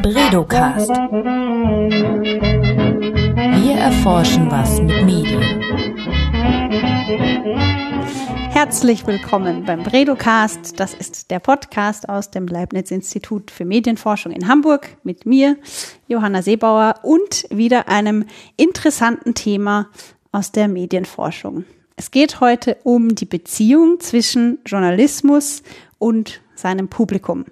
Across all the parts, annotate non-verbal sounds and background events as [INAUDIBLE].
Bredocast. Wir erforschen was mit Medien. Herzlich willkommen beim Bredocast. Das ist der Podcast aus dem Leibniz Institut für Medienforschung in Hamburg mit mir, Johanna Seebauer, und wieder einem interessanten Thema aus der Medienforschung. Es geht heute um die Beziehung zwischen Journalismus und seinem Publikum.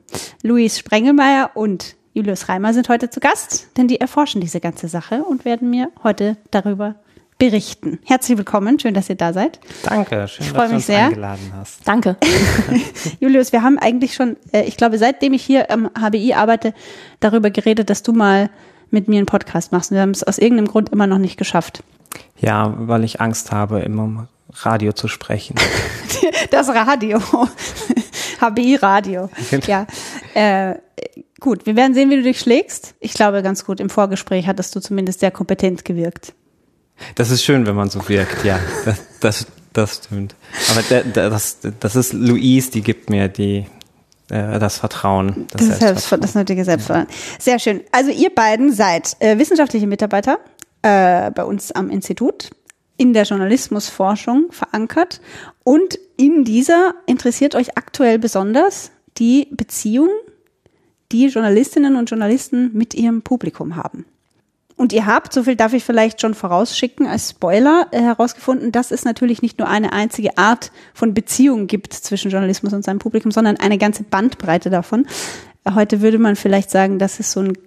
Luis Sprengelmeier und Julius Reimer sind heute zu Gast, denn die erforschen diese ganze Sache und werden mir heute darüber berichten. Herzlich willkommen, schön, dass ihr da seid. Danke, schön, Ich dass du mich uns sehr. eingeladen hast. Danke. [LAUGHS] Julius, wir haben eigentlich schon, äh, ich glaube, seitdem ich hier am HBI arbeite, darüber geredet, dass du mal mit mir einen Podcast machst. Wir haben es aus irgendeinem Grund immer noch nicht geschafft. Ja, weil ich Angst habe, immer im Radio zu sprechen. [LAUGHS] Das Radio. [LAUGHS] HBI Radio. Ja. Äh, gut, wir werden sehen, wie du dich schlägst. Ich glaube ganz gut. Im Vorgespräch hattest du zumindest sehr kompetent gewirkt. Das ist schön, wenn man so wirkt, ja. Das, das, das stimmt. Aber der, der, das, das ist Louise, die gibt mir die, äh, das Vertrauen. Das, ist selbst, Selbstvertrauen. das nötige Selbstvertrauen. Sehr schön. Also ihr beiden seid äh, wissenschaftliche Mitarbeiter äh, bei uns am Institut in der Journalismusforschung verankert und in dieser interessiert euch aktuell besonders die Beziehung, die Journalistinnen und Journalisten mit ihrem Publikum haben. Und ihr habt, so viel darf ich vielleicht schon vorausschicken, als Spoiler äh, herausgefunden, dass es natürlich nicht nur eine einzige Art von Beziehung gibt zwischen Journalismus und seinem Publikum, sondern eine ganze Bandbreite davon. Heute würde man vielleicht sagen, das ist so ein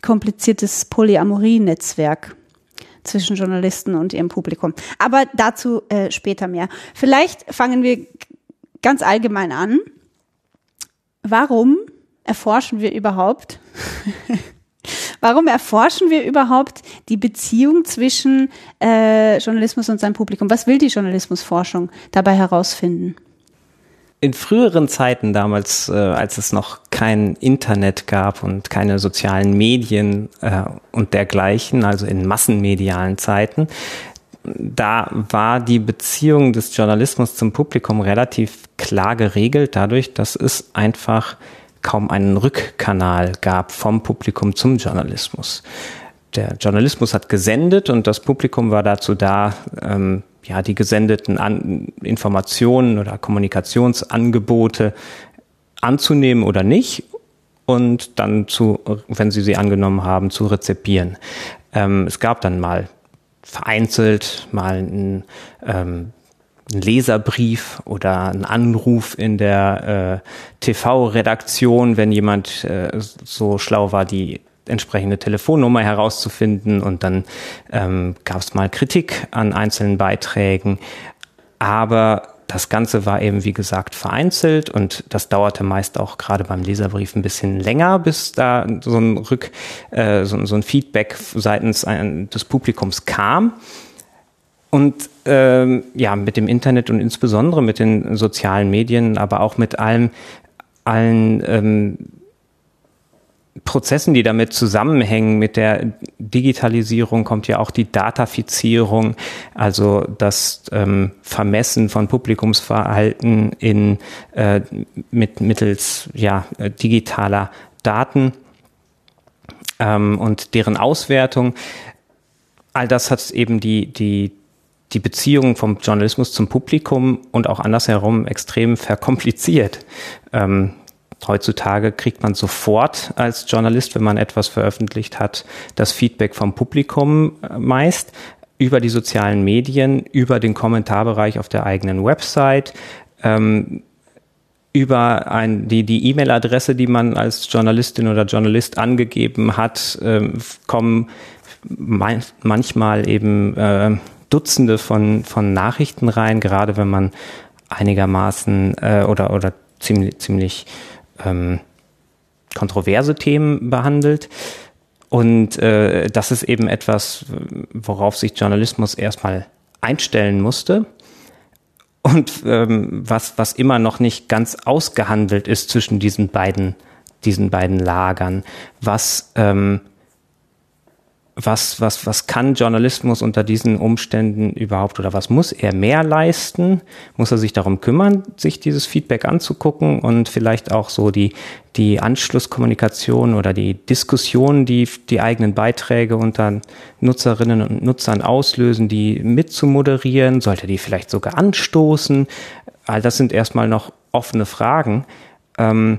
kompliziertes Polyamorie-Netzwerk zwischen Journalisten und ihrem Publikum. Aber dazu äh, später mehr. Vielleicht fangen wir ganz allgemein an. Warum erforschen wir überhaupt [LAUGHS] Warum erforschen wir überhaupt die Beziehung zwischen äh, Journalismus und seinem Publikum? Was will die Journalismusforschung dabei herausfinden? In früheren Zeiten damals, äh, als es noch kein Internet gab und keine sozialen Medien äh, und dergleichen, also in massenmedialen Zeiten, da war die Beziehung des Journalismus zum Publikum relativ klar geregelt, dadurch, dass es einfach kaum einen Rückkanal gab vom Publikum zum Journalismus. Der Journalismus hat gesendet und das Publikum war dazu da, ähm, ja, die gesendeten An Informationen oder Kommunikationsangebote anzunehmen oder nicht und dann zu, wenn sie sie angenommen haben, zu rezipieren. Ähm, es gab dann mal vereinzelt mal ein ähm, ein Leserbrief oder ein Anruf in der äh, TV-Redaktion, wenn jemand äh, so schlau war, die entsprechende Telefonnummer herauszufinden und dann ähm, gab es mal Kritik an einzelnen Beiträgen. Aber das Ganze war eben, wie gesagt, vereinzelt und das dauerte meist auch gerade beim Leserbrief ein bisschen länger, bis da so ein Rück, äh, so, so ein Feedback seitens ein, des Publikums kam. Und ähm, ja, mit dem Internet und insbesondere mit den sozialen Medien, aber auch mit allem, allen ähm, Prozessen, die damit zusammenhängen, mit der Digitalisierung kommt ja auch die Datafizierung, also das ähm, Vermessen von Publikumsverhalten in, äh, mit, mittels ja, äh, digitaler Daten ähm, und deren Auswertung. All das hat eben die, die, die Beziehung vom Journalismus zum Publikum und auch andersherum extrem verkompliziert. Ähm, heutzutage kriegt man sofort als Journalist, wenn man etwas veröffentlicht hat, das Feedback vom Publikum äh, meist über die sozialen Medien, über den Kommentarbereich auf der eigenen Website, ähm, über ein, die E-Mail-Adresse, die man als Journalistin oder Journalist angegeben hat, ähm, kommen man, manchmal eben äh, Dutzende von, von Nachrichten rein, gerade wenn man einigermaßen äh, oder, oder ziemlich, ziemlich ähm, kontroverse Themen behandelt. Und äh, das ist eben etwas, worauf sich Journalismus erstmal einstellen musste. Und ähm, was, was immer noch nicht ganz ausgehandelt ist zwischen diesen beiden, diesen beiden Lagern, was ähm, was, was, was kann Journalismus unter diesen Umständen überhaupt oder was muss er mehr leisten? Muss er sich darum kümmern, sich dieses Feedback anzugucken und vielleicht auch so die, die Anschlusskommunikation oder die Diskussion, die die eigenen Beiträge unter Nutzerinnen und Nutzern auslösen, die mitzumoderieren? Sollte die vielleicht sogar anstoßen? All das sind erstmal noch offene Fragen. Ähm,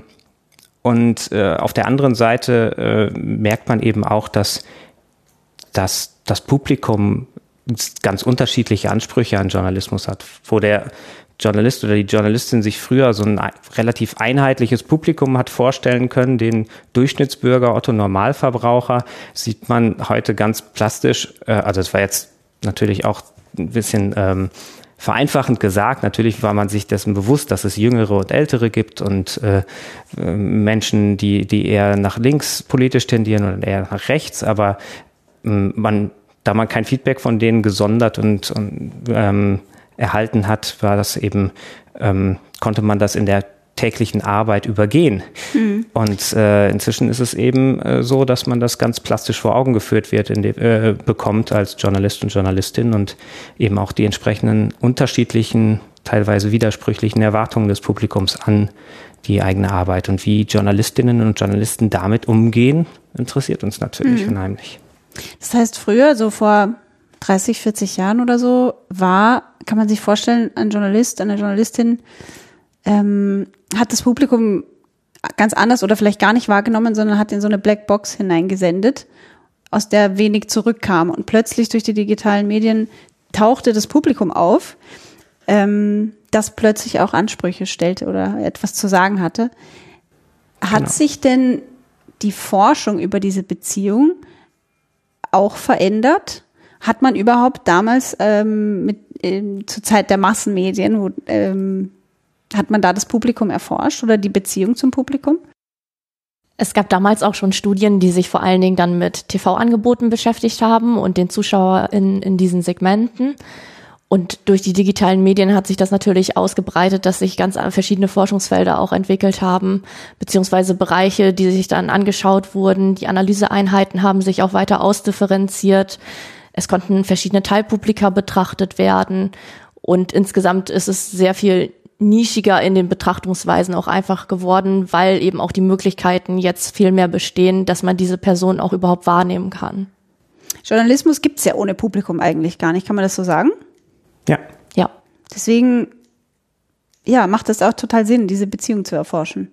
und äh, auf der anderen Seite äh, merkt man eben auch, dass dass das Publikum ganz unterschiedliche Ansprüche an Journalismus hat, wo der Journalist oder die Journalistin sich früher so ein relativ einheitliches Publikum hat vorstellen können, den Durchschnittsbürger, Otto Normalverbraucher, sieht man heute ganz plastisch, äh, also es war jetzt natürlich auch ein bisschen ähm, vereinfachend gesagt, natürlich war man sich dessen bewusst, dass es Jüngere und Ältere gibt und äh, äh Menschen, die, die eher nach links politisch tendieren oder eher nach rechts, aber man, da man kein Feedback von denen gesondert und, und ähm, erhalten hat, war das eben, ähm, konnte man das in der täglichen Arbeit übergehen. Mhm. Und äh, inzwischen ist es eben äh, so, dass man das ganz plastisch vor Augen geführt wird, in dem, äh, bekommt als Journalist und Journalistin und eben auch die entsprechenden unterschiedlichen, teilweise widersprüchlichen Erwartungen des Publikums an die eigene Arbeit. Und wie Journalistinnen und Journalisten damit umgehen, interessiert uns natürlich mhm. unheimlich. Das heißt, früher, so vor 30, 40 Jahren oder so, war, kann man sich vorstellen, ein Journalist, eine Journalistin ähm, hat das Publikum ganz anders oder vielleicht gar nicht wahrgenommen, sondern hat in so eine Blackbox hineingesendet, aus der wenig zurückkam. Und plötzlich durch die digitalen Medien tauchte das Publikum auf, ähm, das plötzlich auch Ansprüche stellte oder etwas zu sagen hatte. Hat genau. sich denn die Forschung über diese Beziehung auch verändert? Hat man überhaupt damals ähm, mit, ähm, zur Zeit der Massenmedien, wo, ähm, hat man da das Publikum erforscht oder die Beziehung zum Publikum? Es gab damals auch schon Studien, die sich vor allen Dingen dann mit TV-Angeboten beschäftigt haben und den Zuschauer in, in diesen Segmenten. Und durch die digitalen Medien hat sich das natürlich ausgebreitet, dass sich ganz verschiedene Forschungsfelder auch entwickelt haben, beziehungsweise Bereiche, die sich dann angeschaut wurden. Die Analyseeinheiten haben sich auch weiter ausdifferenziert. Es konnten verschiedene Teilpublika betrachtet werden. Und insgesamt ist es sehr viel nischiger in den Betrachtungsweisen auch einfach geworden, weil eben auch die Möglichkeiten jetzt viel mehr bestehen, dass man diese Person auch überhaupt wahrnehmen kann. Journalismus gibt's ja ohne Publikum eigentlich gar nicht, kann man das so sagen? Ja. Ja. Deswegen, ja, macht es auch total Sinn, diese Beziehung zu erforschen.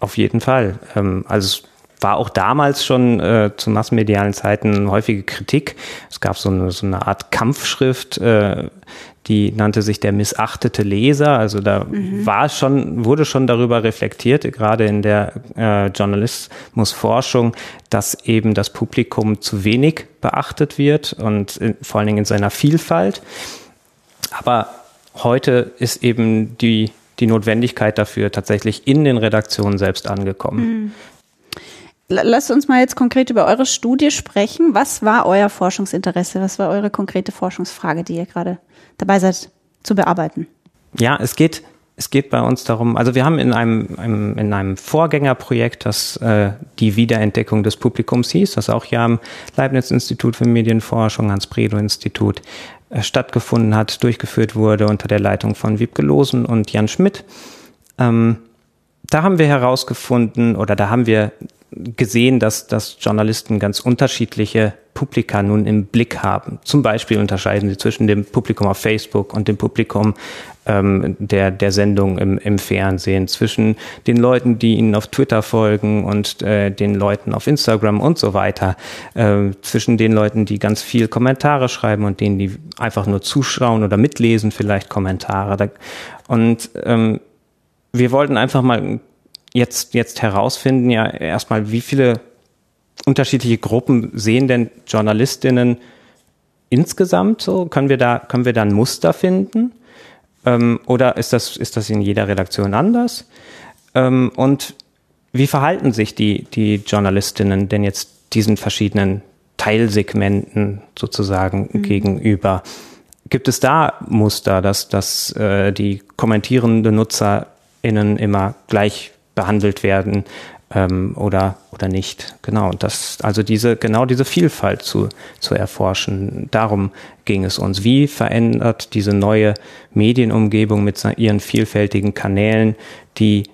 Auf jeden Fall. Ähm, also es war auch damals schon äh, zu massenmedialen Zeiten häufige Kritik. Es gab so eine, so eine Art Kampfschrift, äh, die nannte sich der missachtete Leser. Also da mhm. war schon, wurde schon darüber reflektiert, gerade in der äh, Journalismusforschung, dass eben das Publikum zu wenig beachtet wird und in, vor allen Dingen in seiner Vielfalt. Aber heute ist eben die, die Notwendigkeit dafür tatsächlich in den Redaktionen selbst angekommen. Mhm. Lasst uns mal jetzt konkret über eure Studie sprechen. Was war euer Forschungsinteresse? Was war eure konkrete Forschungsfrage, die ihr gerade dabei seid zu bearbeiten? Ja, es geht, es geht bei uns darum, also wir haben in einem, einem in einem Vorgängerprojekt, das äh, die Wiederentdeckung des Publikums hieß, das auch hier am Leibniz-Institut für Medienforschung, Hans-Bredow-Institut äh, stattgefunden hat, durchgeführt wurde unter der Leitung von Wiebke Losen und Jan Schmidt. Ähm, da haben wir herausgefunden oder da haben wir gesehen, dass, dass Journalisten ganz unterschiedliche Publika nun im Blick haben. Zum Beispiel unterscheiden sie zwischen dem Publikum auf Facebook und dem Publikum ähm, der, der Sendung im, im Fernsehen, zwischen den Leuten, die ihnen auf Twitter folgen und äh, den Leuten auf Instagram und so weiter, äh, zwischen den Leuten, die ganz viel Kommentare schreiben und denen, die einfach nur zuschauen oder mitlesen, vielleicht Kommentare. Und ähm, wir wollten einfach mal jetzt, jetzt herausfinden, ja erstmal, wie viele unterschiedliche Gruppen sehen denn Journalistinnen insgesamt so? Können wir da, können wir da ein Muster finden? Ähm, oder ist das, ist das in jeder Redaktion anders? Ähm, und wie verhalten sich die, die Journalistinnen denn jetzt diesen verschiedenen Teilsegmenten sozusagen mhm. gegenüber? Gibt es da Muster, dass, dass äh, die kommentierenden NutzerInnen immer gleich behandelt werden, ähm, oder, oder nicht. Genau. Und das, also diese, genau diese Vielfalt zu, zu erforschen. Darum ging es uns. Wie verändert diese neue Medienumgebung mit ihren vielfältigen Kanälen die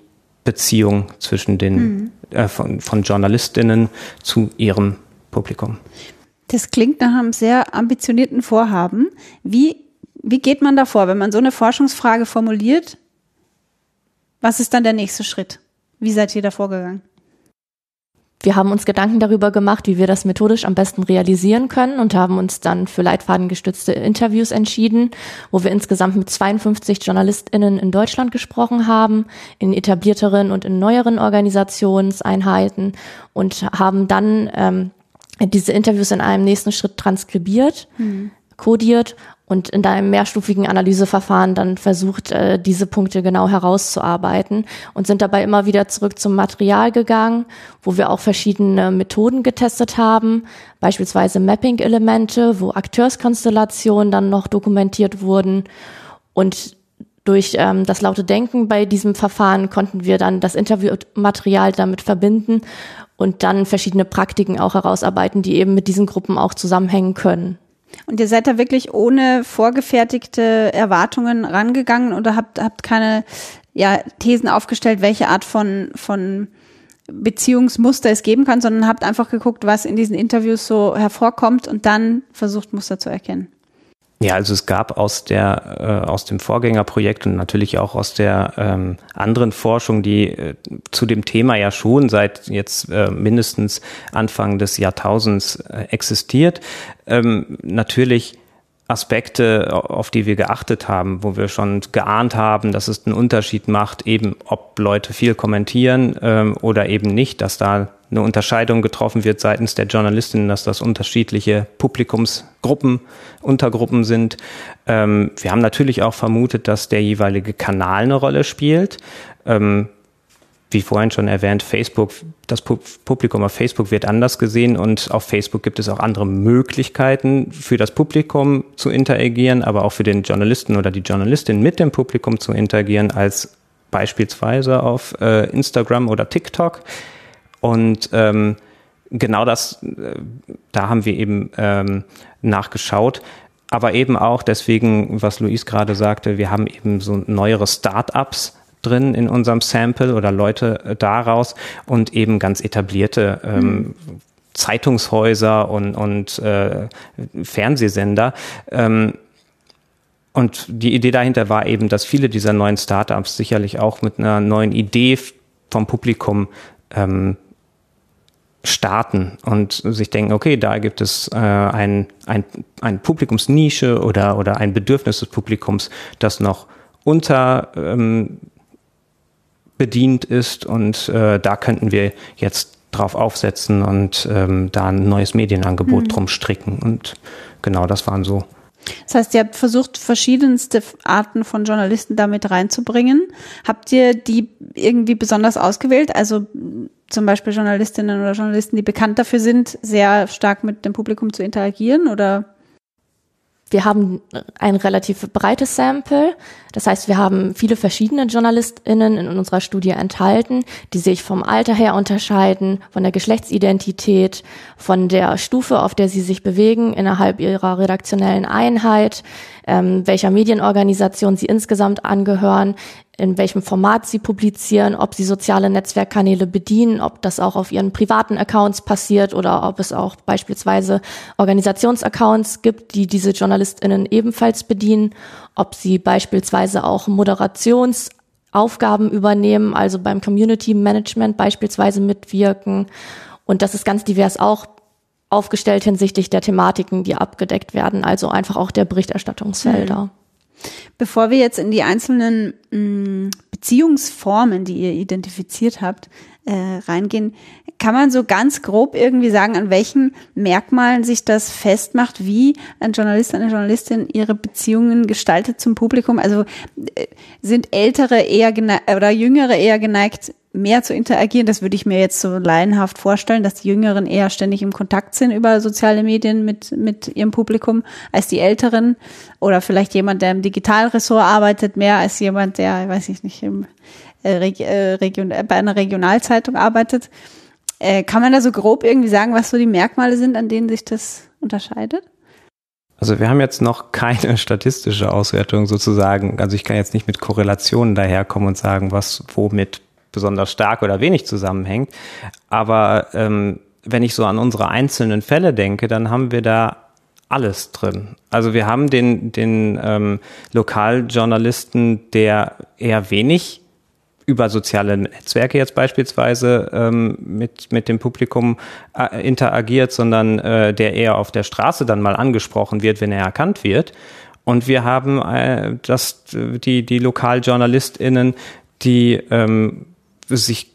Beziehung zwischen den, mhm. äh, von, von Journalistinnen zu ihrem Publikum? Das klingt nach einem sehr ambitionierten Vorhaben. Wie, wie geht man da vor, wenn man so eine Forschungsfrage formuliert? Was ist dann der nächste Schritt? Wie seid ihr da vorgegangen? Wir haben uns Gedanken darüber gemacht, wie wir das methodisch am besten realisieren können und haben uns dann für leitfadengestützte Interviews entschieden, wo wir insgesamt mit 52 JournalistInnen in Deutschland gesprochen haben, in etablierteren und in neueren Organisationseinheiten und haben dann ähm, diese Interviews in einem nächsten Schritt transkribiert, mhm. kodiert und in deinem mehrstufigen Analyseverfahren dann versucht, äh, diese Punkte genau herauszuarbeiten und sind dabei immer wieder zurück zum Material gegangen, wo wir auch verschiedene Methoden getestet haben, beispielsweise Mapping-Elemente, wo Akteurskonstellationen dann noch dokumentiert wurden und durch ähm, das laute Denken bei diesem Verfahren konnten wir dann das Interviewmaterial damit verbinden und dann verschiedene Praktiken auch herausarbeiten, die eben mit diesen Gruppen auch zusammenhängen können. Und ihr seid da wirklich ohne vorgefertigte Erwartungen rangegangen oder habt, habt keine ja, Thesen aufgestellt, welche Art von, von Beziehungsmuster es geben kann, sondern habt einfach geguckt, was in diesen Interviews so hervorkommt und dann versucht, Muster zu erkennen. Ja, also es gab aus der äh, aus dem Vorgängerprojekt und natürlich auch aus der ähm, anderen Forschung, die äh, zu dem Thema ja schon seit jetzt äh, mindestens Anfang des Jahrtausends äh, existiert, ähm, natürlich Aspekte, auf die wir geachtet haben, wo wir schon geahnt haben, dass es einen Unterschied macht, eben ob Leute viel kommentieren ähm, oder eben nicht, dass da eine Unterscheidung getroffen wird seitens der Journalistinnen, dass das unterschiedliche Publikumsgruppen, Untergruppen sind. Ähm, wir haben natürlich auch vermutet, dass der jeweilige Kanal eine Rolle spielt. Ähm, wie vorhin schon erwähnt, Facebook, das Publikum auf Facebook wird anders gesehen und auf Facebook gibt es auch andere Möglichkeiten für das Publikum zu interagieren, aber auch für den Journalisten oder die Journalistin mit dem Publikum zu interagieren als beispielsweise auf äh, Instagram oder TikTok. Und ähm, genau das, äh, da haben wir eben ähm, nachgeschaut. Aber eben auch deswegen, was Luis gerade sagte, wir haben eben so neuere Start-ups drin in unserem Sample oder Leute äh, daraus und eben ganz etablierte ähm, mhm. Zeitungshäuser und, und äh, Fernsehsender. Ähm, und die Idee dahinter war eben, dass viele dieser neuen Startups sicherlich auch mit einer neuen Idee vom Publikum ähm, starten und sich denken, okay, da gibt es äh, ein, ein, ein Publikumsnische oder, oder ein Bedürfnis des Publikums, das noch unter ähm, bedient ist und äh, da könnten wir jetzt drauf aufsetzen und ähm, da ein neues Medienangebot mhm. drum stricken und genau das waren so das heißt, ihr habt versucht, verschiedenste Arten von Journalisten damit reinzubringen. Habt ihr die irgendwie besonders ausgewählt? Also zum Beispiel Journalistinnen oder Journalisten, die bekannt dafür sind, sehr stark mit dem Publikum zu interagieren oder? Wir haben ein relativ breites Sample. Das heißt, wir haben viele verschiedene JournalistInnen in unserer Studie enthalten, die sich vom Alter her unterscheiden, von der Geschlechtsidentität, von der Stufe, auf der sie sich bewegen innerhalb ihrer redaktionellen Einheit, ähm, welcher Medienorganisation sie insgesamt angehören, in welchem Format sie publizieren, ob sie soziale Netzwerkkanäle bedienen, ob das auch auf ihren privaten Accounts passiert oder ob es auch beispielsweise Organisationsaccounts gibt, die diese JournalistInnen ebenfalls bedienen, ob sie beispielsweise auch Moderationsaufgaben übernehmen, also beim Community Management beispielsweise mitwirken. Und das ist ganz divers auch aufgestellt hinsichtlich der Thematiken, die abgedeckt werden, also einfach auch der Berichterstattungsfelder. Mhm. Bevor wir jetzt in die einzelnen mh, mm, Beziehungsformen, die ihr identifiziert habt, äh, reingehen, kann man so ganz grob irgendwie sagen, an welchen Merkmalen sich das festmacht, wie ein Journalist, eine Journalistin ihre Beziehungen gestaltet zum Publikum? Also äh, sind Ältere eher geneigt, oder Jüngere eher geneigt, mehr zu interagieren. Das würde ich mir jetzt so laienhaft vorstellen, dass die Jüngeren eher ständig im Kontakt sind über soziale Medien mit, mit ihrem Publikum als die Älteren. Oder vielleicht jemand, der im Digitalressort arbeitet, mehr als jemand, der, weiß ich nicht, im äh, äh, Region, äh, bei einer Regionalzeitung arbeitet. Äh, kann man da so grob irgendwie sagen, was so die Merkmale sind, an denen sich das unterscheidet? Also wir haben jetzt noch keine [LAUGHS] statistische Auswertung sozusagen. Also ich kann jetzt nicht mit Korrelationen daherkommen und sagen, was womit besonders stark oder wenig zusammenhängt. Aber ähm, wenn ich so an unsere einzelnen Fälle denke, dann haben wir da alles drin. Also wir haben den, den ähm, Lokaljournalisten, der eher wenig über soziale Netzwerke jetzt beispielsweise ähm, mit, mit dem Publikum äh, interagiert, sondern äh, der eher auf der Straße dann mal angesprochen wird, wenn er erkannt wird. Und wir haben äh, das, die, die LokaljournalistInnen, die ähm, sich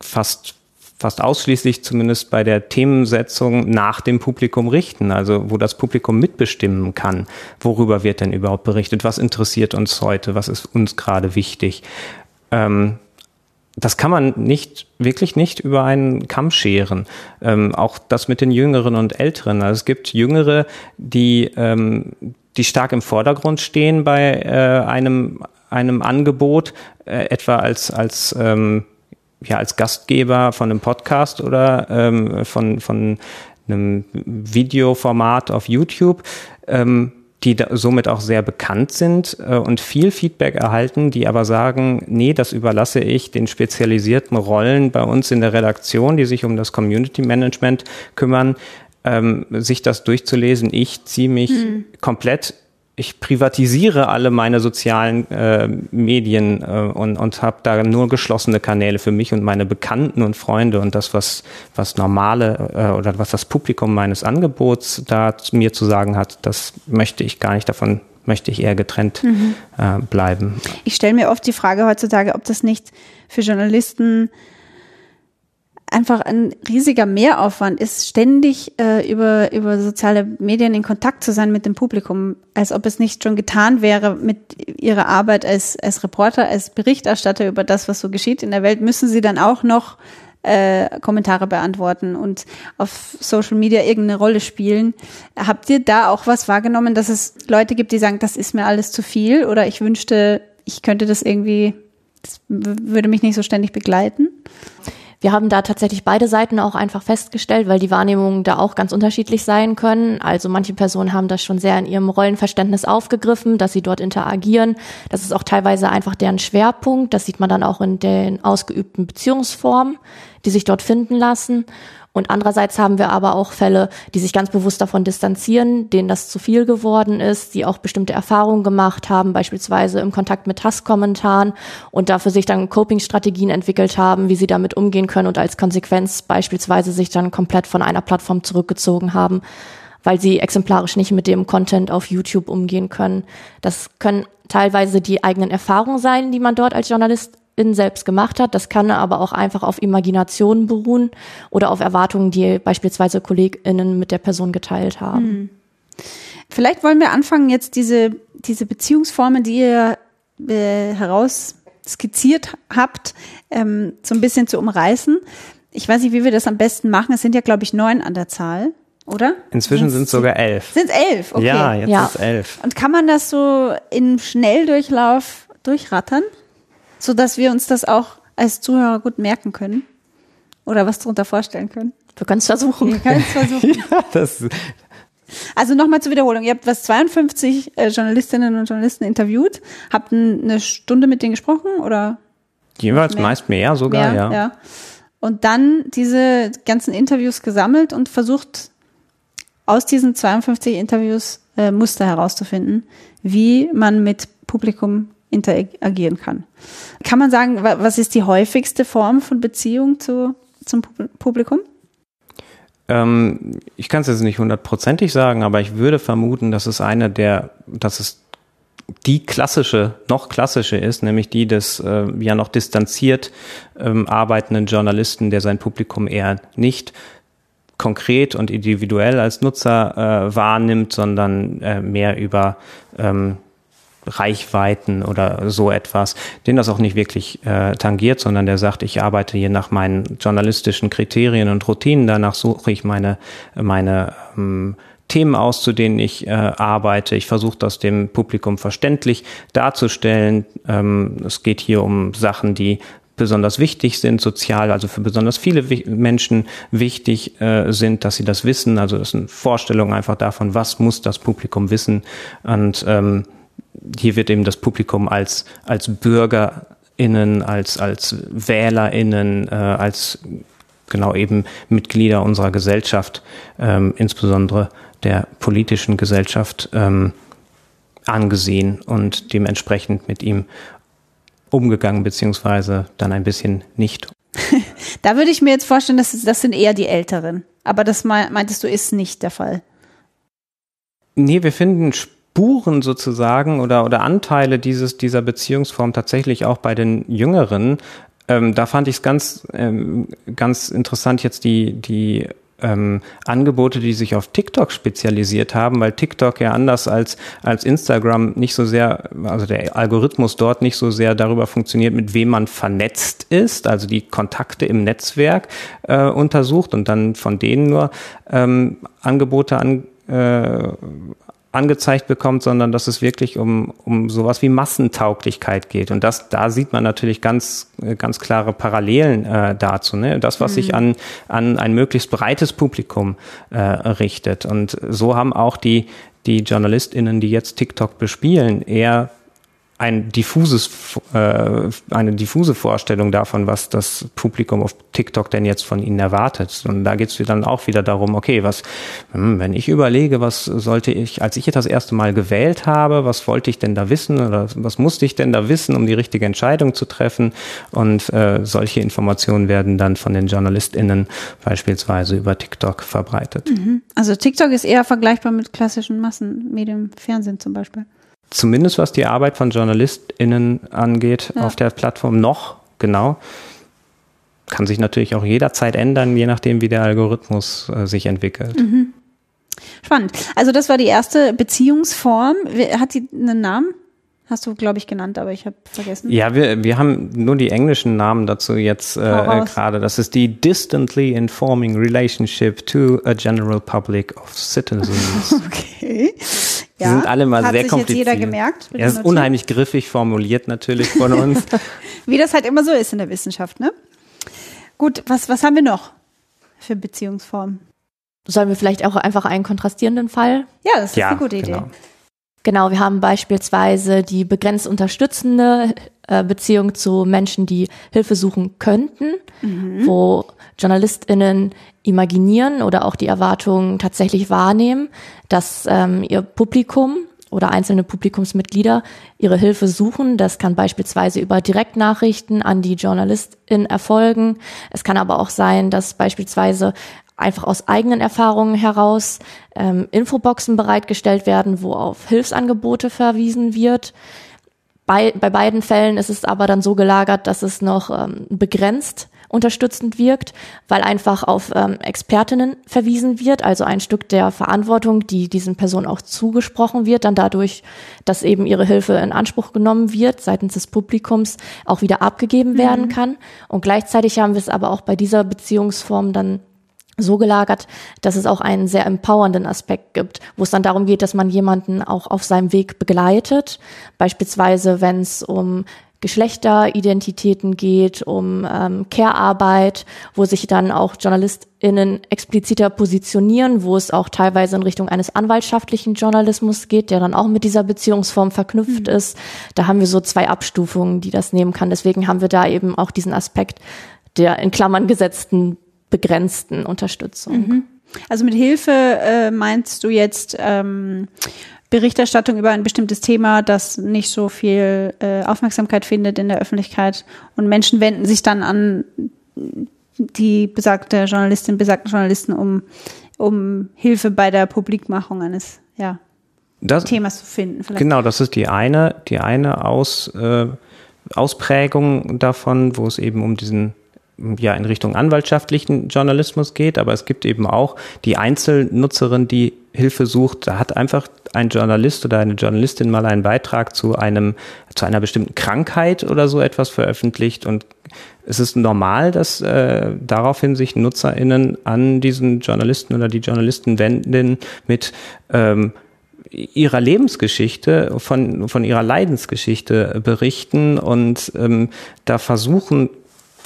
fast fast ausschließlich zumindest bei der Themensetzung nach dem Publikum richten, also wo das Publikum mitbestimmen kann, worüber wird denn überhaupt berichtet, was interessiert uns heute, was ist uns gerade wichtig. Ähm, das kann man nicht, wirklich nicht über einen Kamm scheren. Ähm, auch das mit den Jüngeren und Älteren. Also es gibt Jüngere, die, ähm, die stark im Vordergrund stehen bei äh, einem, einem Angebot, äh, etwa als, als, ähm, ja, als Gastgeber von einem Podcast oder ähm, von, von einem Videoformat auf YouTube. Ähm, die somit auch sehr bekannt sind äh, und viel Feedback erhalten, die aber sagen, nee, das überlasse ich den spezialisierten Rollen bei uns in der Redaktion, die sich um das Community Management kümmern, ähm, sich das durchzulesen. Ich ziehe mich mhm. komplett ich privatisiere alle meine sozialen äh, Medien äh, und, und habe da nur geschlossene Kanäle für mich und meine Bekannten und Freunde und das, was, was normale äh, oder was das Publikum meines Angebots da mir zu sagen hat, das möchte ich gar nicht davon möchte ich eher getrennt mhm. äh, bleiben. Ich stelle mir oft die Frage heutzutage, ob das nicht für Journalisten einfach ein riesiger Mehraufwand ist, ständig äh, über, über soziale Medien in Kontakt zu sein mit dem Publikum, als ob es nicht schon getan wäre mit ihrer Arbeit als, als Reporter, als Berichterstatter über das, was so geschieht in der Welt, müssen sie dann auch noch äh, Kommentare beantworten und auf Social Media irgendeine Rolle spielen. Habt ihr da auch was wahrgenommen, dass es Leute gibt, die sagen, das ist mir alles zu viel oder ich wünschte, ich könnte das irgendwie, das würde mich nicht so ständig begleiten? Wir haben da tatsächlich beide Seiten auch einfach festgestellt, weil die Wahrnehmungen da auch ganz unterschiedlich sein können. Also manche Personen haben das schon sehr in ihrem Rollenverständnis aufgegriffen, dass sie dort interagieren. Das ist auch teilweise einfach deren Schwerpunkt. Das sieht man dann auch in den ausgeübten Beziehungsformen, die sich dort finden lassen. Und andererseits haben wir aber auch Fälle, die sich ganz bewusst davon distanzieren, denen das zu viel geworden ist, die auch bestimmte Erfahrungen gemacht haben, beispielsweise im Kontakt mit Hasskommentaren und dafür sich dann Coping-Strategien entwickelt haben, wie sie damit umgehen können und als Konsequenz beispielsweise sich dann komplett von einer Plattform zurückgezogen haben weil sie exemplarisch nicht mit dem Content auf YouTube umgehen können. Das können teilweise die eigenen Erfahrungen sein, die man dort als Journalist in selbst gemacht hat. Das kann aber auch einfach auf Imaginationen beruhen oder auf Erwartungen, die beispielsweise KollegInnen mit der Person geteilt haben. Hm. Vielleicht wollen wir anfangen, jetzt diese, diese Beziehungsformen, die ihr äh, heraus skizziert habt, ähm, so ein bisschen zu umreißen. Ich weiß nicht, wie wir das am besten machen. Es sind ja, glaube ich, neun an der Zahl, oder? Inzwischen sind es sogar elf. Sind es elf? Okay. Ja, jetzt ja. ist elf. Und kann man das so in Schnelldurchlauf durchrattern? So dass wir uns das auch als Zuhörer gut merken können oder was darunter vorstellen können. Wir können es versuchen. Können es [LAUGHS] versuchen. ja, das also nochmal zur Wiederholung. Ihr habt was 52 äh, Journalistinnen und Journalisten interviewt, habt eine Stunde mit denen gesprochen oder? Jeweils mehr? meist mehr sogar, mehr, ja. ja. Und dann diese ganzen Interviews gesammelt und versucht aus diesen 52 Interviews äh, Muster herauszufinden, wie man mit Publikum interagieren kann. Kann man sagen, was ist die häufigste Form von Beziehung zu, zum Publikum? Ähm, ich kann es jetzt nicht hundertprozentig sagen, aber ich würde vermuten, dass es eine der, dass es die klassische, noch klassische ist, nämlich die des äh, ja noch distanziert ähm, arbeitenden Journalisten, der sein Publikum eher nicht konkret und individuell als Nutzer äh, wahrnimmt, sondern äh, mehr über ähm, Reichweiten oder so etwas, den das auch nicht wirklich äh, tangiert, sondern der sagt, ich arbeite hier nach meinen journalistischen Kriterien und Routinen, danach suche ich meine, meine ähm, Themen aus, zu denen ich äh, arbeite. Ich versuche das dem Publikum verständlich darzustellen. Ähm, es geht hier um Sachen, die besonders wichtig sind, sozial, also für besonders viele Menschen wichtig äh, sind, dass sie das wissen. Also das sind Vorstellungen einfach davon, was muss das Publikum wissen. Und ähm, hier wird eben das Publikum als, als BürgerInnen, als, als WählerInnen, äh, als genau eben Mitglieder unserer Gesellschaft, ähm, insbesondere der politischen Gesellschaft, ähm, angesehen und dementsprechend mit ihm umgegangen, beziehungsweise dann ein bisschen nicht. [LAUGHS] da würde ich mir jetzt vorstellen, dass das sind eher die Älteren. Aber das meintest du, ist nicht der Fall. Nee, wir finden Spuren sozusagen oder, oder Anteile dieses, dieser Beziehungsform tatsächlich auch bei den Jüngeren. Ähm, da fand ich es ganz, ähm, ganz interessant, jetzt die, die ähm, Angebote, die sich auf TikTok spezialisiert haben, weil TikTok ja anders als, als Instagram nicht so sehr, also der Algorithmus dort nicht so sehr darüber funktioniert, mit wem man vernetzt ist, also die Kontakte im Netzwerk äh, untersucht und dann von denen nur ähm, Angebote an, äh, angezeigt bekommt, sondern dass es wirklich um, um sowas wie Massentauglichkeit geht. Und das, da sieht man natürlich ganz, ganz klare Parallelen äh, dazu. Ne? Das, was mhm. sich an, an ein möglichst breites Publikum äh, richtet. Und so haben auch die, die JournalistInnen, die jetzt TikTok bespielen, eher ein diffuses, äh, eine diffuse Vorstellung davon, was das Publikum auf TikTok denn jetzt von ihnen erwartet. Und da geht es dann auch wieder darum, okay, was, hm, wenn ich überlege, was sollte ich, als ich das erste Mal gewählt habe, was wollte ich denn da wissen oder was musste ich denn da wissen, um die richtige Entscheidung zu treffen? Und äh, solche Informationen werden dann von den JournalistInnen beispielsweise über TikTok verbreitet. Mhm. Also TikTok ist eher vergleichbar mit klassischen Massenmedien, Fernsehen zum Beispiel zumindest was die Arbeit von JournalistInnen angeht, ja. auf der Plattform noch, genau. Kann sich natürlich auch jederzeit ändern, je nachdem, wie der Algorithmus äh, sich entwickelt. Mhm. Spannend. Also das war die erste Beziehungsform. Hat die einen Namen? Hast du, glaube ich, genannt, aber ich habe vergessen. Ja, wir, wir haben nur die englischen Namen dazu jetzt äh, gerade. Das ist die Distantly Informing Relationship to a General Public of Citizens. [LAUGHS] okay. Die ja, sind alle mal sehr kompliziert. Hat sich jetzt jeder gemerkt? Er ist unheimlich griffig formuliert natürlich von uns. [LAUGHS] [LAUGHS] Wie das halt immer so ist in der Wissenschaft, ne? Gut, was, was haben wir noch für Beziehungsformen? Sollen wir vielleicht auch einfach einen kontrastierenden Fall? Ja, das ist ja, eine gute Idee. Genau. genau, wir haben beispielsweise die begrenzt unterstützende äh, Beziehung zu Menschen, die Hilfe suchen könnten, mhm. wo JournalistInnen imaginieren oder auch die Erwartungen tatsächlich wahrnehmen, dass ähm, ihr Publikum oder einzelne Publikumsmitglieder ihre Hilfe suchen. Das kann beispielsweise über Direktnachrichten an die Journalistin erfolgen. Es kann aber auch sein, dass beispielsweise einfach aus eigenen Erfahrungen heraus ähm, Infoboxen bereitgestellt werden, wo auf Hilfsangebote verwiesen wird. Bei, bei beiden Fällen ist es aber dann so gelagert, dass es noch ähm, begrenzt unterstützend wirkt, weil einfach auf ähm, Expertinnen verwiesen wird, also ein Stück der Verantwortung, die diesen Personen auch zugesprochen wird, dann dadurch, dass eben ihre Hilfe in Anspruch genommen wird, seitens des Publikums auch wieder abgegeben mhm. werden kann. Und gleichzeitig haben wir es aber auch bei dieser Beziehungsform dann so gelagert, dass es auch einen sehr empowernden Aspekt gibt, wo es dann darum geht, dass man jemanden auch auf seinem Weg begleitet. Beispielsweise, wenn es um Geschlechteridentitäten geht, um ähm, Care-Arbeit, wo sich dann auch JournalistInnen expliziter positionieren, wo es auch teilweise in Richtung eines anwaltschaftlichen Journalismus geht, der dann auch mit dieser Beziehungsform verknüpft mhm. ist. Da haben wir so zwei Abstufungen, die das nehmen kann. Deswegen haben wir da eben auch diesen Aspekt der in Klammern gesetzten begrenzten Unterstützung. Mhm. Also mit Hilfe äh, meinst du jetzt ähm, Berichterstattung über ein bestimmtes Thema, das nicht so viel äh, Aufmerksamkeit findet in der Öffentlichkeit und Menschen wenden sich dann an die besagte Journalistin, besagten Journalisten, um, um Hilfe bei der Publikmachung eines ja, das, Themas zu finden. Vielleicht. Genau, das ist die eine, die eine Aus, äh, Ausprägung davon, wo es eben um diesen ja in Richtung anwaltschaftlichen Journalismus geht, aber es gibt eben auch die Einzelnutzerin, die Hilfe sucht. Da hat einfach ein Journalist oder eine Journalistin mal einen Beitrag zu einem zu einer bestimmten Krankheit oder so etwas veröffentlicht und es ist normal, dass äh, daraufhin sich NutzerInnen an diesen Journalisten oder die Journalisten wenden mit ähm, ihrer Lebensgeschichte, von, von ihrer Leidensgeschichte berichten und ähm, da versuchen,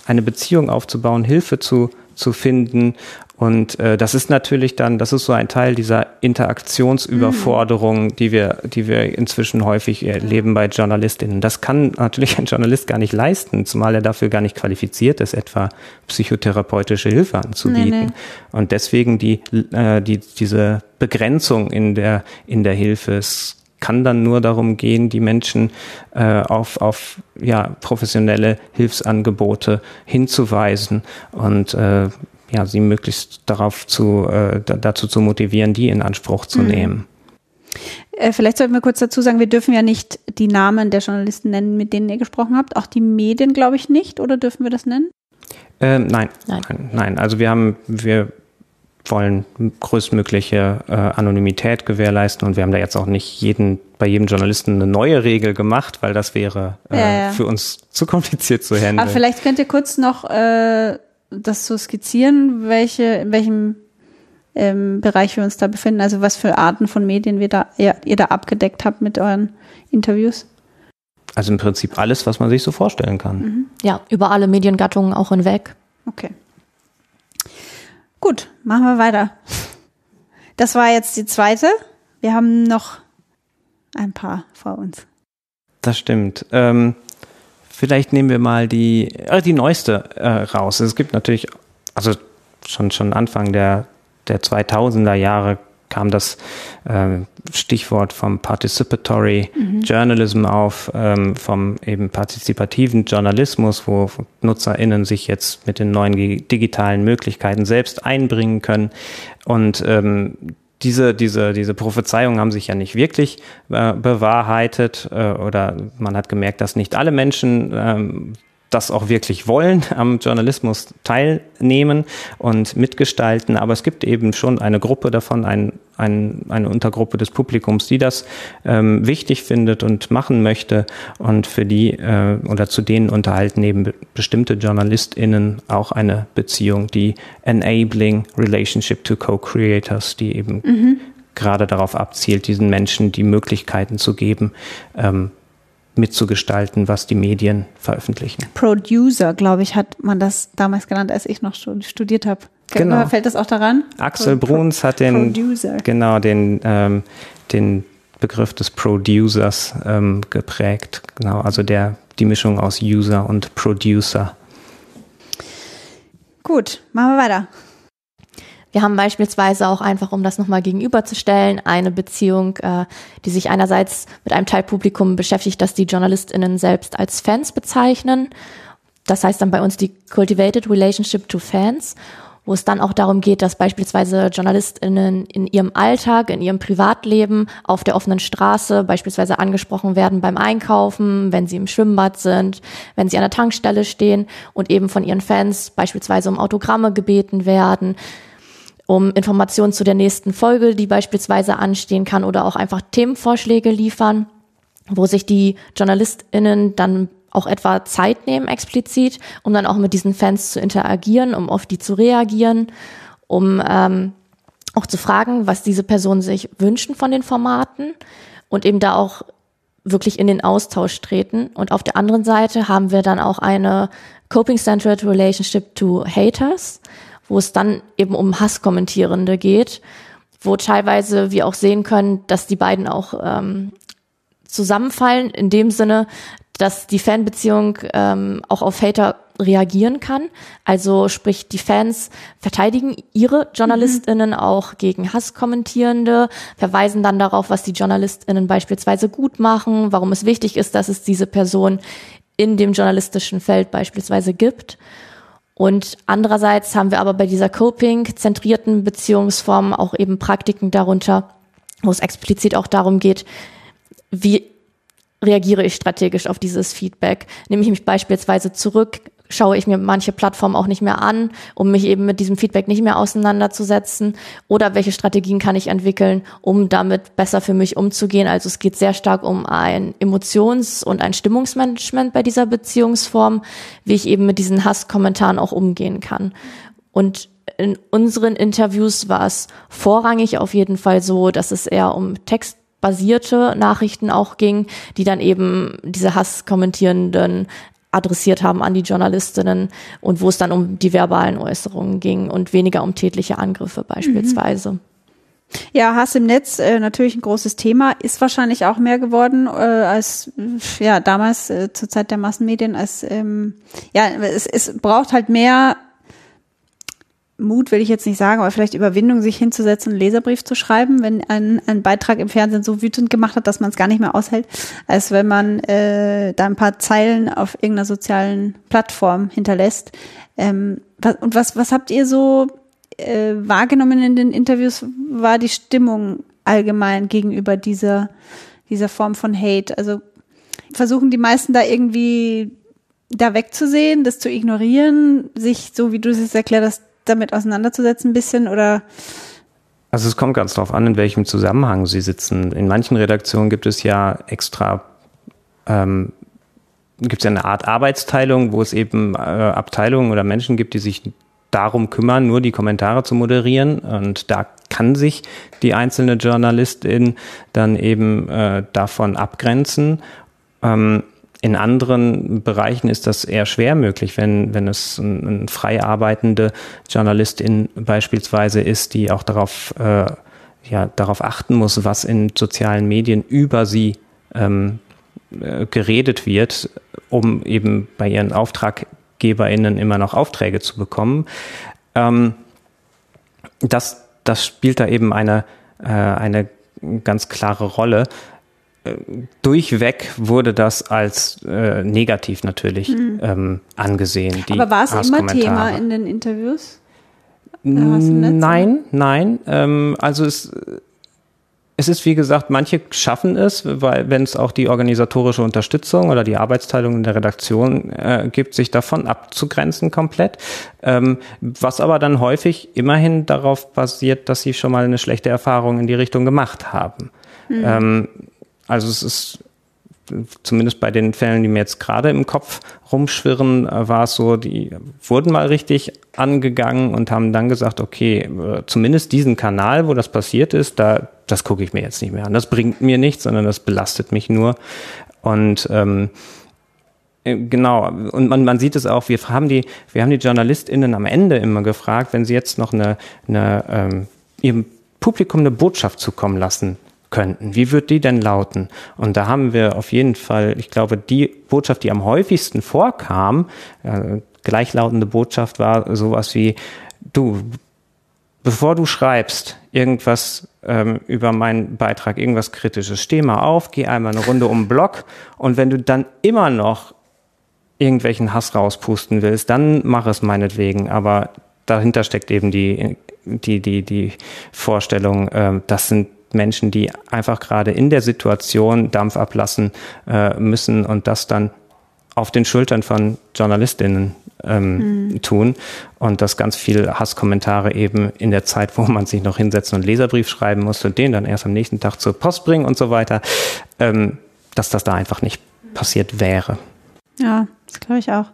eine Beziehung aufzubauen, Hilfe zu, zu finden und äh, das ist natürlich dann, das ist so ein Teil dieser Interaktionsüberforderung, mhm. die wir, die wir inzwischen häufig erleben bei Journalistinnen. Das kann natürlich ein Journalist gar nicht leisten, zumal er dafür gar nicht qualifiziert ist, etwa psychotherapeutische Hilfe anzubieten. Nee, nee. Und deswegen die, äh, die, diese Begrenzung in der, in der Hilfe. Es kann dann nur darum gehen, die Menschen äh, auf, auf ja, professionelle Hilfsangebote hinzuweisen und äh, ja, sie möglichst darauf zu, äh, dazu zu motivieren, die in Anspruch zu mhm. nehmen. Äh, vielleicht sollten wir kurz dazu sagen, wir dürfen ja nicht die Namen der Journalisten nennen, mit denen ihr gesprochen habt. Auch die Medien, glaube ich, nicht, oder dürfen wir das nennen? Ähm, nein, nein, nein, nein. Also wir haben, wir wollen größtmögliche äh, Anonymität gewährleisten und wir haben da jetzt auch nicht jeden bei jedem Journalisten eine neue Regel gemacht, weil das wäre äh, ja, ja. für uns zu kompliziert zu handeln. Aber vielleicht könnt ihr kurz noch äh, das so skizzieren, welche, in welchem ähm, Bereich wir uns da befinden, also was für Arten von Medien wir da, ihr, ihr da abgedeckt habt mit euren Interviews? Also im Prinzip alles, was man sich so vorstellen kann. Mhm. Ja, über alle Mediengattungen auch hinweg. Okay. Gut, machen wir weiter. Das war jetzt die zweite. Wir haben noch ein paar vor uns. Das stimmt. Ähm, vielleicht nehmen wir mal die, äh, die neueste äh, raus. Es gibt natürlich, also schon, schon Anfang der, der 2000er Jahre kam das äh, Stichwort vom Participatory mhm. Journalism auf, ähm, vom eben partizipativen Journalismus, wo NutzerInnen sich jetzt mit den neuen digitalen Möglichkeiten selbst einbringen können. Und ähm, diese, diese, diese Prophezeiungen haben sich ja nicht wirklich äh, bewahrheitet äh, oder man hat gemerkt, dass nicht alle Menschen ähm, das auch wirklich wollen, am Journalismus teilnehmen und mitgestalten. Aber es gibt eben schon eine Gruppe davon, ein, ein, eine Untergruppe des Publikums, die das ähm, wichtig findet und machen möchte. Und für die äh, oder zu denen unterhalten eben bestimmte JournalistInnen auch eine Beziehung, die Enabling Relationship to Co-Creators, die eben mhm. gerade darauf abzielt, diesen Menschen die Möglichkeiten zu geben, ähm, mitzugestalten, was die Medien veröffentlichen. Producer, glaube ich, hat man das damals genannt, als ich noch studiert habe. Genau. Fällt das auch daran? Axel Pro Bruns hat den, Producer. genau, den, ähm, den Begriff des Producers ähm, geprägt. Genau, also der, die Mischung aus User und Producer. Gut, machen wir weiter. Wir haben beispielsweise auch einfach, um das nochmal gegenüberzustellen, eine Beziehung, äh, die sich einerseits mit einem Teilpublikum beschäftigt, das die JournalistInnen selbst als Fans bezeichnen. Das heißt dann bei uns die Cultivated Relationship to Fans, wo es dann auch darum geht, dass beispielsweise JournalistInnen in ihrem Alltag, in ihrem Privatleben auf der offenen Straße beispielsweise angesprochen werden beim Einkaufen, wenn sie im Schwimmbad sind, wenn sie an der Tankstelle stehen und eben von ihren Fans beispielsweise um Autogramme gebeten werden, um Informationen zu der nächsten Folge, die beispielsweise anstehen kann oder auch einfach Themenvorschläge liefern, wo sich die JournalistInnen dann auch etwa Zeit nehmen explizit, um dann auch mit diesen Fans zu interagieren, um auf die zu reagieren, um ähm, auch zu fragen, was diese Personen sich wünschen von den Formaten und eben da auch wirklich in den Austausch treten. Und auf der anderen Seite haben wir dann auch eine Coping-Centered Relationship to Haters, wo es dann eben um Hasskommentierende geht, wo teilweise wir auch sehen können, dass die beiden auch ähm, zusammenfallen, in dem Sinne, dass die Fanbeziehung ähm, auch auf Hater reagieren kann. Also sprich, die Fans verteidigen ihre JournalistInnen mhm. auch gegen Hasskommentierende, verweisen dann darauf, was die JournalistInnen beispielsweise gut machen, warum es wichtig ist, dass es diese Person in dem journalistischen Feld beispielsweise gibt. Und andererseits haben wir aber bei dieser Coping-zentrierten Beziehungsform auch eben Praktiken darunter, wo es explizit auch darum geht, wie reagiere ich strategisch auf dieses Feedback? Nehme ich mich beispielsweise zurück? Schaue ich mir manche Plattformen auch nicht mehr an, um mich eben mit diesem Feedback nicht mehr auseinanderzusetzen? Oder welche Strategien kann ich entwickeln, um damit besser für mich umzugehen? Also es geht sehr stark um ein Emotions- und ein Stimmungsmanagement bei dieser Beziehungsform, wie ich eben mit diesen Hasskommentaren auch umgehen kann. Und in unseren Interviews war es vorrangig auf jeden Fall so, dass es eher um textbasierte Nachrichten auch ging, die dann eben diese hasskommentierenden adressiert haben an die Journalistinnen und wo es dann um die verbalen Äußerungen ging und weniger um tätliche Angriffe beispielsweise. Mhm. Ja, Hass im Netz äh, natürlich ein großes Thema, ist wahrscheinlich auch mehr geworden äh, als ja damals äh, zur Zeit der Massenmedien. Als ähm, ja, es, es braucht halt mehr Mut will ich jetzt nicht sagen, aber vielleicht Überwindung, sich hinzusetzen, einen Leserbrief zu schreiben, wenn ein, ein Beitrag im Fernsehen so wütend gemacht hat, dass man es gar nicht mehr aushält, als wenn man äh, da ein paar Zeilen auf irgendeiner sozialen Plattform hinterlässt. Ähm, was, und was, was habt ihr so äh, wahrgenommen in den Interviews? War die Stimmung allgemein gegenüber dieser, dieser Form von Hate? Also versuchen die meisten da irgendwie da wegzusehen, das zu ignorieren, sich, so wie du es erklärt hast, damit auseinanderzusetzen ein bisschen oder? Also es kommt ganz drauf an, in welchem Zusammenhang Sie sitzen. In manchen Redaktionen gibt es ja extra ähm, gibt es ja eine Art Arbeitsteilung, wo es eben äh, Abteilungen oder Menschen gibt, die sich darum kümmern, nur die Kommentare zu moderieren. Und da kann sich die einzelne Journalistin dann eben äh, davon abgrenzen. Ähm, in anderen Bereichen ist das eher schwer möglich, wenn, wenn es ein, ein frei arbeitende Journalistin beispielsweise ist, die auch darauf, äh, ja, darauf achten muss, was in sozialen Medien über sie ähm, äh, geredet wird, um eben bei ihren AuftraggeberInnen immer noch Aufträge zu bekommen. Ähm, das, das spielt da eben eine, äh, eine ganz klare Rolle durchweg wurde das als äh, negativ natürlich mhm. ähm, angesehen. Aber war es immer Thema in den Interviews? Nein, nein. Ähm, also es, es ist wie gesagt, manche schaffen es, weil wenn es auch die organisatorische Unterstützung oder die Arbeitsteilung in der Redaktion äh, gibt, sich davon abzugrenzen komplett. Ähm, was aber dann häufig immerhin darauf basiert, dass sie schon mal eine schlechte Erfahrung in die Richtung gemacht haben. Mhm. Ähm, also es ist zumindest bei den Fällen, die mir jetzt gerade im Kopf rumschwirren, äh, war es so, die wurden mal richtig angegangen und haben dann gesagt, okay, äh, zumindest diesen Kanal, wo das passiert ist, da, das gucke ich mir jetzt nicht mehr an. Das bringt mir nichts, sondern das belastet mich nur. Und ähm, äh, Genau, und man, man sieht es auch, wir haben die, wir haben die JournalistInnen am Ende immer gefragt, wenn sie jetzt noch eine, eine ähm, ihrem Publikum eine Botschaft zukommen lassen könnten. Wie wird die denn lauten? Und da haben wir auf jeden Fall, ich glaube, die Botschaft, die am häufigsten vorkam, äh, gleichlautende Botschaft war sowas wie, du, bevor du schreibst irgendwas ähm, über meinen Beitrag, irgendwas Kritisches, steh mal auf, geh einmal eine Runde um den Block und wenn du dann immer noch irgendwelchen Hass rauspusten willst, dann mach es meinetwegen, aber dahinter steckt eben die, die, die, die Vorstellung, äh, das sind Menschen, die einfach gerade in der Situation Dampf ablassen äh, müssen und das dann auf den Schultern von Journalistinnen ähm, mhm. tun und dass ganz viel Hasskommentare eben in der Zeit, wo man sich noch hinsetzen und einen Leserbrief schreiben musste und den dann erst am nächsten Tag zur Post bringen und so weiter, ähm, dass das da einfach nicht passiert wäre. Ja, das glaube ich auch.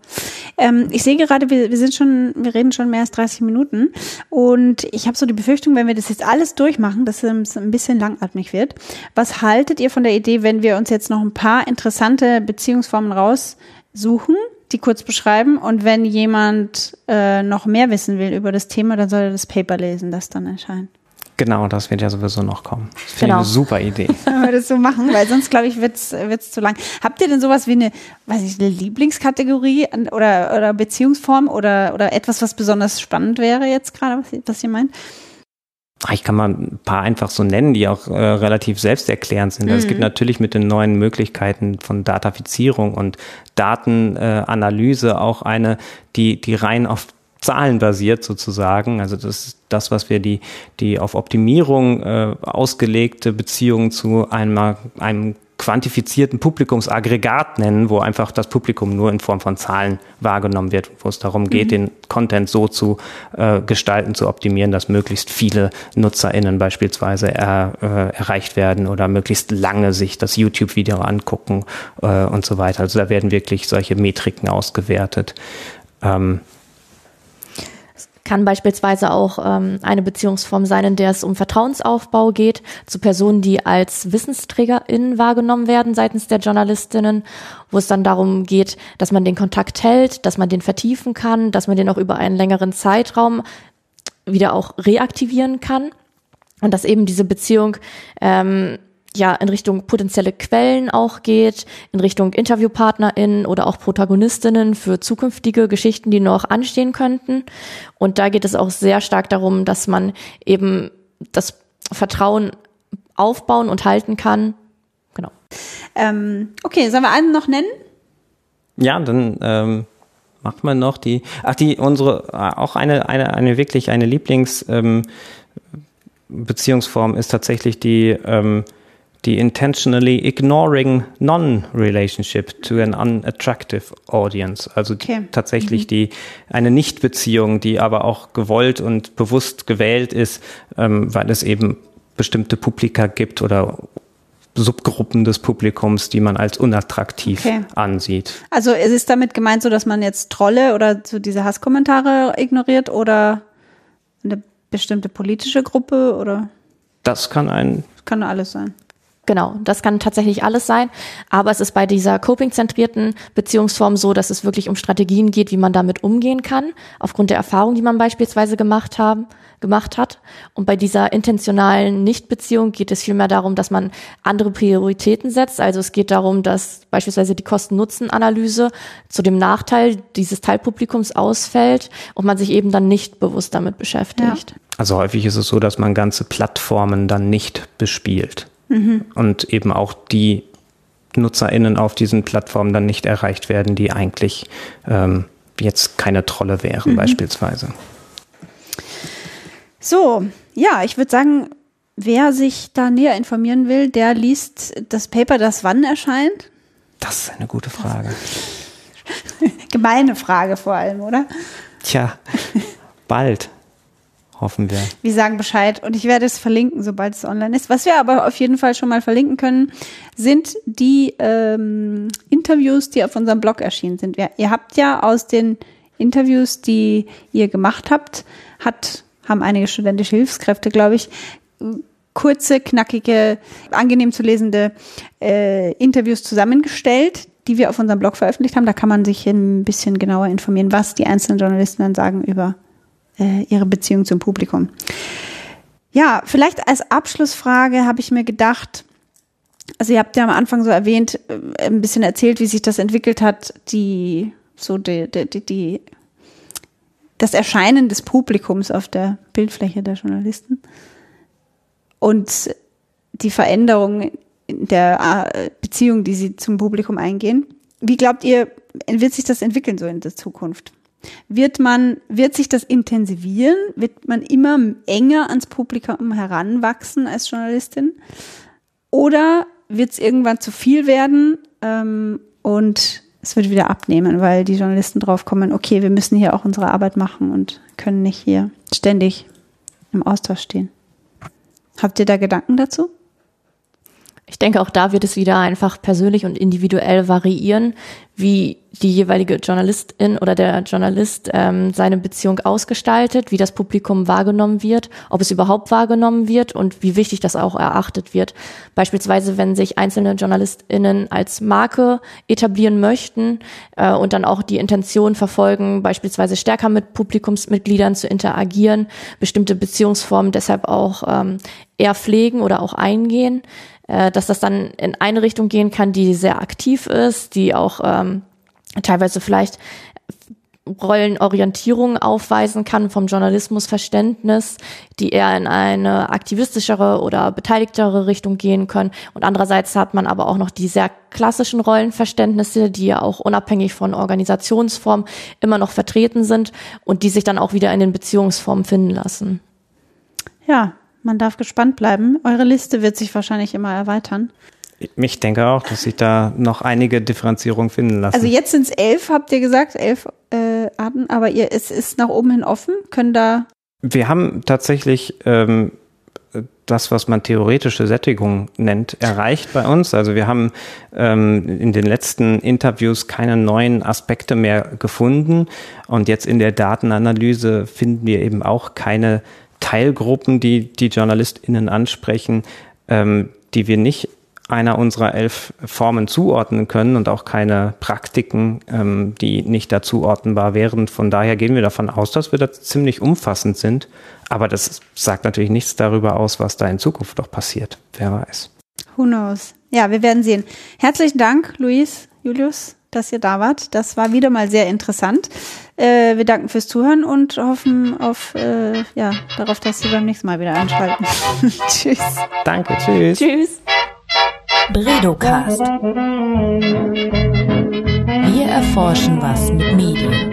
Ähm, ich sehe gerade, wir, wir sind schon, wir reden schon mehr als 30 Minuten und ich habe so die Befürchtung, wenn wir das jetzt alles durchmachen, dass es ein bisschen langatmig wird. Was haltet ihr von der Idee, wenn wir uns jetzt noch ein paar interessante Beziehungsformen raussuchen, die kurz beschreiben und wenn jemand äh, noch mehr wissen will über das Thema, dann soll er das Paper lesen, das dann erscheint. Genau, das wird ja sowieso noch kommen. Das finde genau. eine super Idee. [LAUGHS] Wenn wir das so machen, weil sonst, glaube ich, wird's wird's zu lang. Habt ihr denn sowas wie eine, weiß ich, eine Lieblingskategorie oder, oder Beziehungsform oder, oder etwas, was besonders spannend wäre jetzt gerade, was, was ihr meint? Ah, ich kann mal ein paar einfach so nennen, die auch äh, relativ selbsterklärend sind. Mhm. Also es gibt mhm. natürlich mit den neuen Möglichkeiten von Datafizierung und Datenanalyse äh, auch eine, die, die rein auf zahlenbasiert sozusagen. Also das ist das, was wir die, die auf Optimierung äh, ausgelegte Beziehung zu einem, einem quantifizierten Publikumsaggregat nennen, wo einfach das Publikum nur in Form von Zahlen wahrgenommen wird, wo es darum geht, mhm. den Content so zu äh, gestalten, zu optimieren, dass möglichst viele NutzerInnen beispielsweise er, äh, erreicht werden oder möglichst lange sich das YouTube-Video angucken äh, und so weiter. Also da werden wirklich solche Metriken ausgewertet. Ähm, kann beispielsweise auch ähm, eine Beziehungsform sein, in der es um Vertrauensaufbau geht zu Personen, die als WissensträgerInnen wahrgenommen werden seitens der Journalistinnen, wo es dann darum geht, dass man den Kontakt hält, dass man den vertiefen kann, dass man den auch über einen längeren Zeitraum wieder auch reaktivieren kann. Und dass eben diese Beziehung ähm, ja in Richtung potenzielle Quellen auch geht, in Richtung InterviewpartnerInnen oder auch Protagonistinnen für zukünftige Geschichten, die noch anstehen könnten. Und da geht es auch sehr stark darum, dass man eben das Vertrauen aufbauen und halten kann. Genau. Ähm, okay, sollen wir einen noch nennen? Ja, dann ähm, macht man noch die, ach die unsere auch eine eine eine wirklich eine Lieblings ähm, Beziehungsform ist tatsächlich die ähm, die intentionally ignoring non-relationship to an unattractive audience. Also Okay. tatsächlich die eine Nichtbeziehung, die aber auch gewollt und bewusst gewählt ist, ähm, weil es eben bestimmte Publika gibt oder Subgruppen des Publikums, die man als unattraktiv Okay. ansieht. Also es ist damit gemeint so, dass man jetzt Trolle oder so diese Hasskommentare ignoriert oder eine bestimmte politische Gruppe oder Das kann ein kann alles sein. Genau, das kann tatsächlich alles sein. Aber es ist bei dieser coping-zentrierten Beziehungsform so, dass es wirklich um Strategien geht, wie man damit umgehen kann, aufgrund der Erfahrung, die man beispielsweise gemacht haben, gemacht hat. Und bei dieser intentionalen Nichtbeziehung geht es vielmehr darum, dass man andere Prioritäten setzt. Also es geht darum, dass beispielsweise die Kosten-Nutzen-Analyse zu dem Nachteil dieses Teilpublikums ausfällt und man sich eben dann nicht bewusst damit beschäftigt. Also häufig ist es so, dass man ganze Plattformen dann nicht bespielt und eben auch die NutzerInnen auf diesen Plattformen dann nicht erreicht werden, die eigentlich ähm, jetzt keine Trolle wären beispielsweise. So, ja, ich würde sagen, wer sich da näher informieren will, der liest das Paper, das wann erscheint. Das ist eine gute Frage. [LAUGHS] Gemeine Frage vor allem, oder? Tja, bald hoffen wir. Wir sagen Bescheid und ich werde es verlinken, sobald es online ist. Was wir aber auf jeden Fall schon mal verlinken können, sind die ähm, Interviews, die auf unserem Blog erschienen sind. Wir, ihr habt ja aus den Interviews, die ihr gemacht habt, hat, haben einige studentische Hilfskräfte, glaube ich, kurze, knackige, angenehm zu lesende äh, Interviews zusammengestellt, die wir auf unserem Blog veröffentlicht haben. Da kann man sich ein bisschen genauer informieren, was die einzelnen Journalisten dann sagen über äh, ihre Beziehung zum Publikum. Ja, vielleicht als Abschlussfrage habe ich mir gedacht, also ihr habt ja am Anfang so erwähnt, äh, ein bisschen erzählt, wie sich das entwickelt hat, die so die, die, die, die das Erscheinen des Publikums auf der Bildfläche der Journalisten und die Veränderung der äh, Beziehung, die sie zum Publikum eingehen. Wie glaubt ihr, wird sich das entwickeln so in der Zukunft? Wird man, wird sich das intensivieren? Wird man immer enger ans Publikum heranwachsen als Journalistin? Oder wird es irgendwann zu viel werden ähm, und es wird wieder abnehmen, weil die Journalisten drauf kommen, okay, wir müssen hier auch unsere Arbeit machen und können nicht hier ständig im Austausch stehen. Habt ihr da Gedanken dazu? Ich denke, auch da wird es wieder einfach persönlich und individuell variieren, wie die jeweilige Journalistin oder der Journalist ähm, seine Beziehung ausgestaltet, wie das Publikum wahrgenommen wird, ob es überhaupt wahrgenommen wird und wie wichtig das auch erachtet wird. Beispielsweise, wenn sich einzelne JournalistInnen als Marke etablieren möchten äh, und dann auch die Intention verfolgen, beispielsweise stärker mit Publikumsmitgliedern zu interagieren, bestimmte Beziehungsformen deshalb auch ähm, eher pflegen oder auch eingehen, äh, dass das dann in eine Richtung gehen kann, die sehr aktiv ist, die auch ähm, teilweise vielleicht Rollenorientierung aufweisen kann vom Journalismusverständnis, die eher in eine aktivistischere oder beteiligtere Richtung gehen können. Und andererseits hat man aber auch noch die sehr klassischen Rollenverständnisse, die ja auch unabhängig von Organisationsform immer noch vertreten sind und die sich dann auch wieder in den Beziehungsformen finden lassen. Ja, man darf gespannt bleiben. Eure Liste wird sich wahrscheinlich immer erweitern. Ich denke auch, dass sich da noch einige Differenzierungen finden lassen. Also jetzt sind es elf, habt ihr gesagt, elf äh, Arten, aber ihr, es ist nach oben hin offen. Können da Wir haben tatsächlich ähm, das, was man theoretische Sättigung nennt, erreicht bei uns. Also wir haben ähm, in den letzten Interviews keine neuen Aspekte mehr gefunden. Und jetzt in der Datenanalyse finden wir eben auch keine Teilgruppen, die die JournalistInnen ansprechen, ähm, die wir nicht einer unserer elf Formen zuordnen können und auch keine Praktiken, ähm, die nicht dazuordnenbar wären. Von daher gehen wir davon aus, dass wir da ziemlich umfassend sind. Aber das sagt natürlich nichts darüber aus, was da in Zukunft noch passiert. Wer weiß. Who knows? Ja, wir werden sehen. Herzlichen Dank, Luis, Julius, dass ihr da wart. Das war wieder mal sehr interessant. Äh, wir danken fürs Zuhören und hoffen auf, äh, ja, darauf, dass Sie beim nächsten Mal wieder einschalten. [LAUGHS] tschüss. Danke, tschüss. Tschüss. Bredocast. Wir erforschen was mit Medien.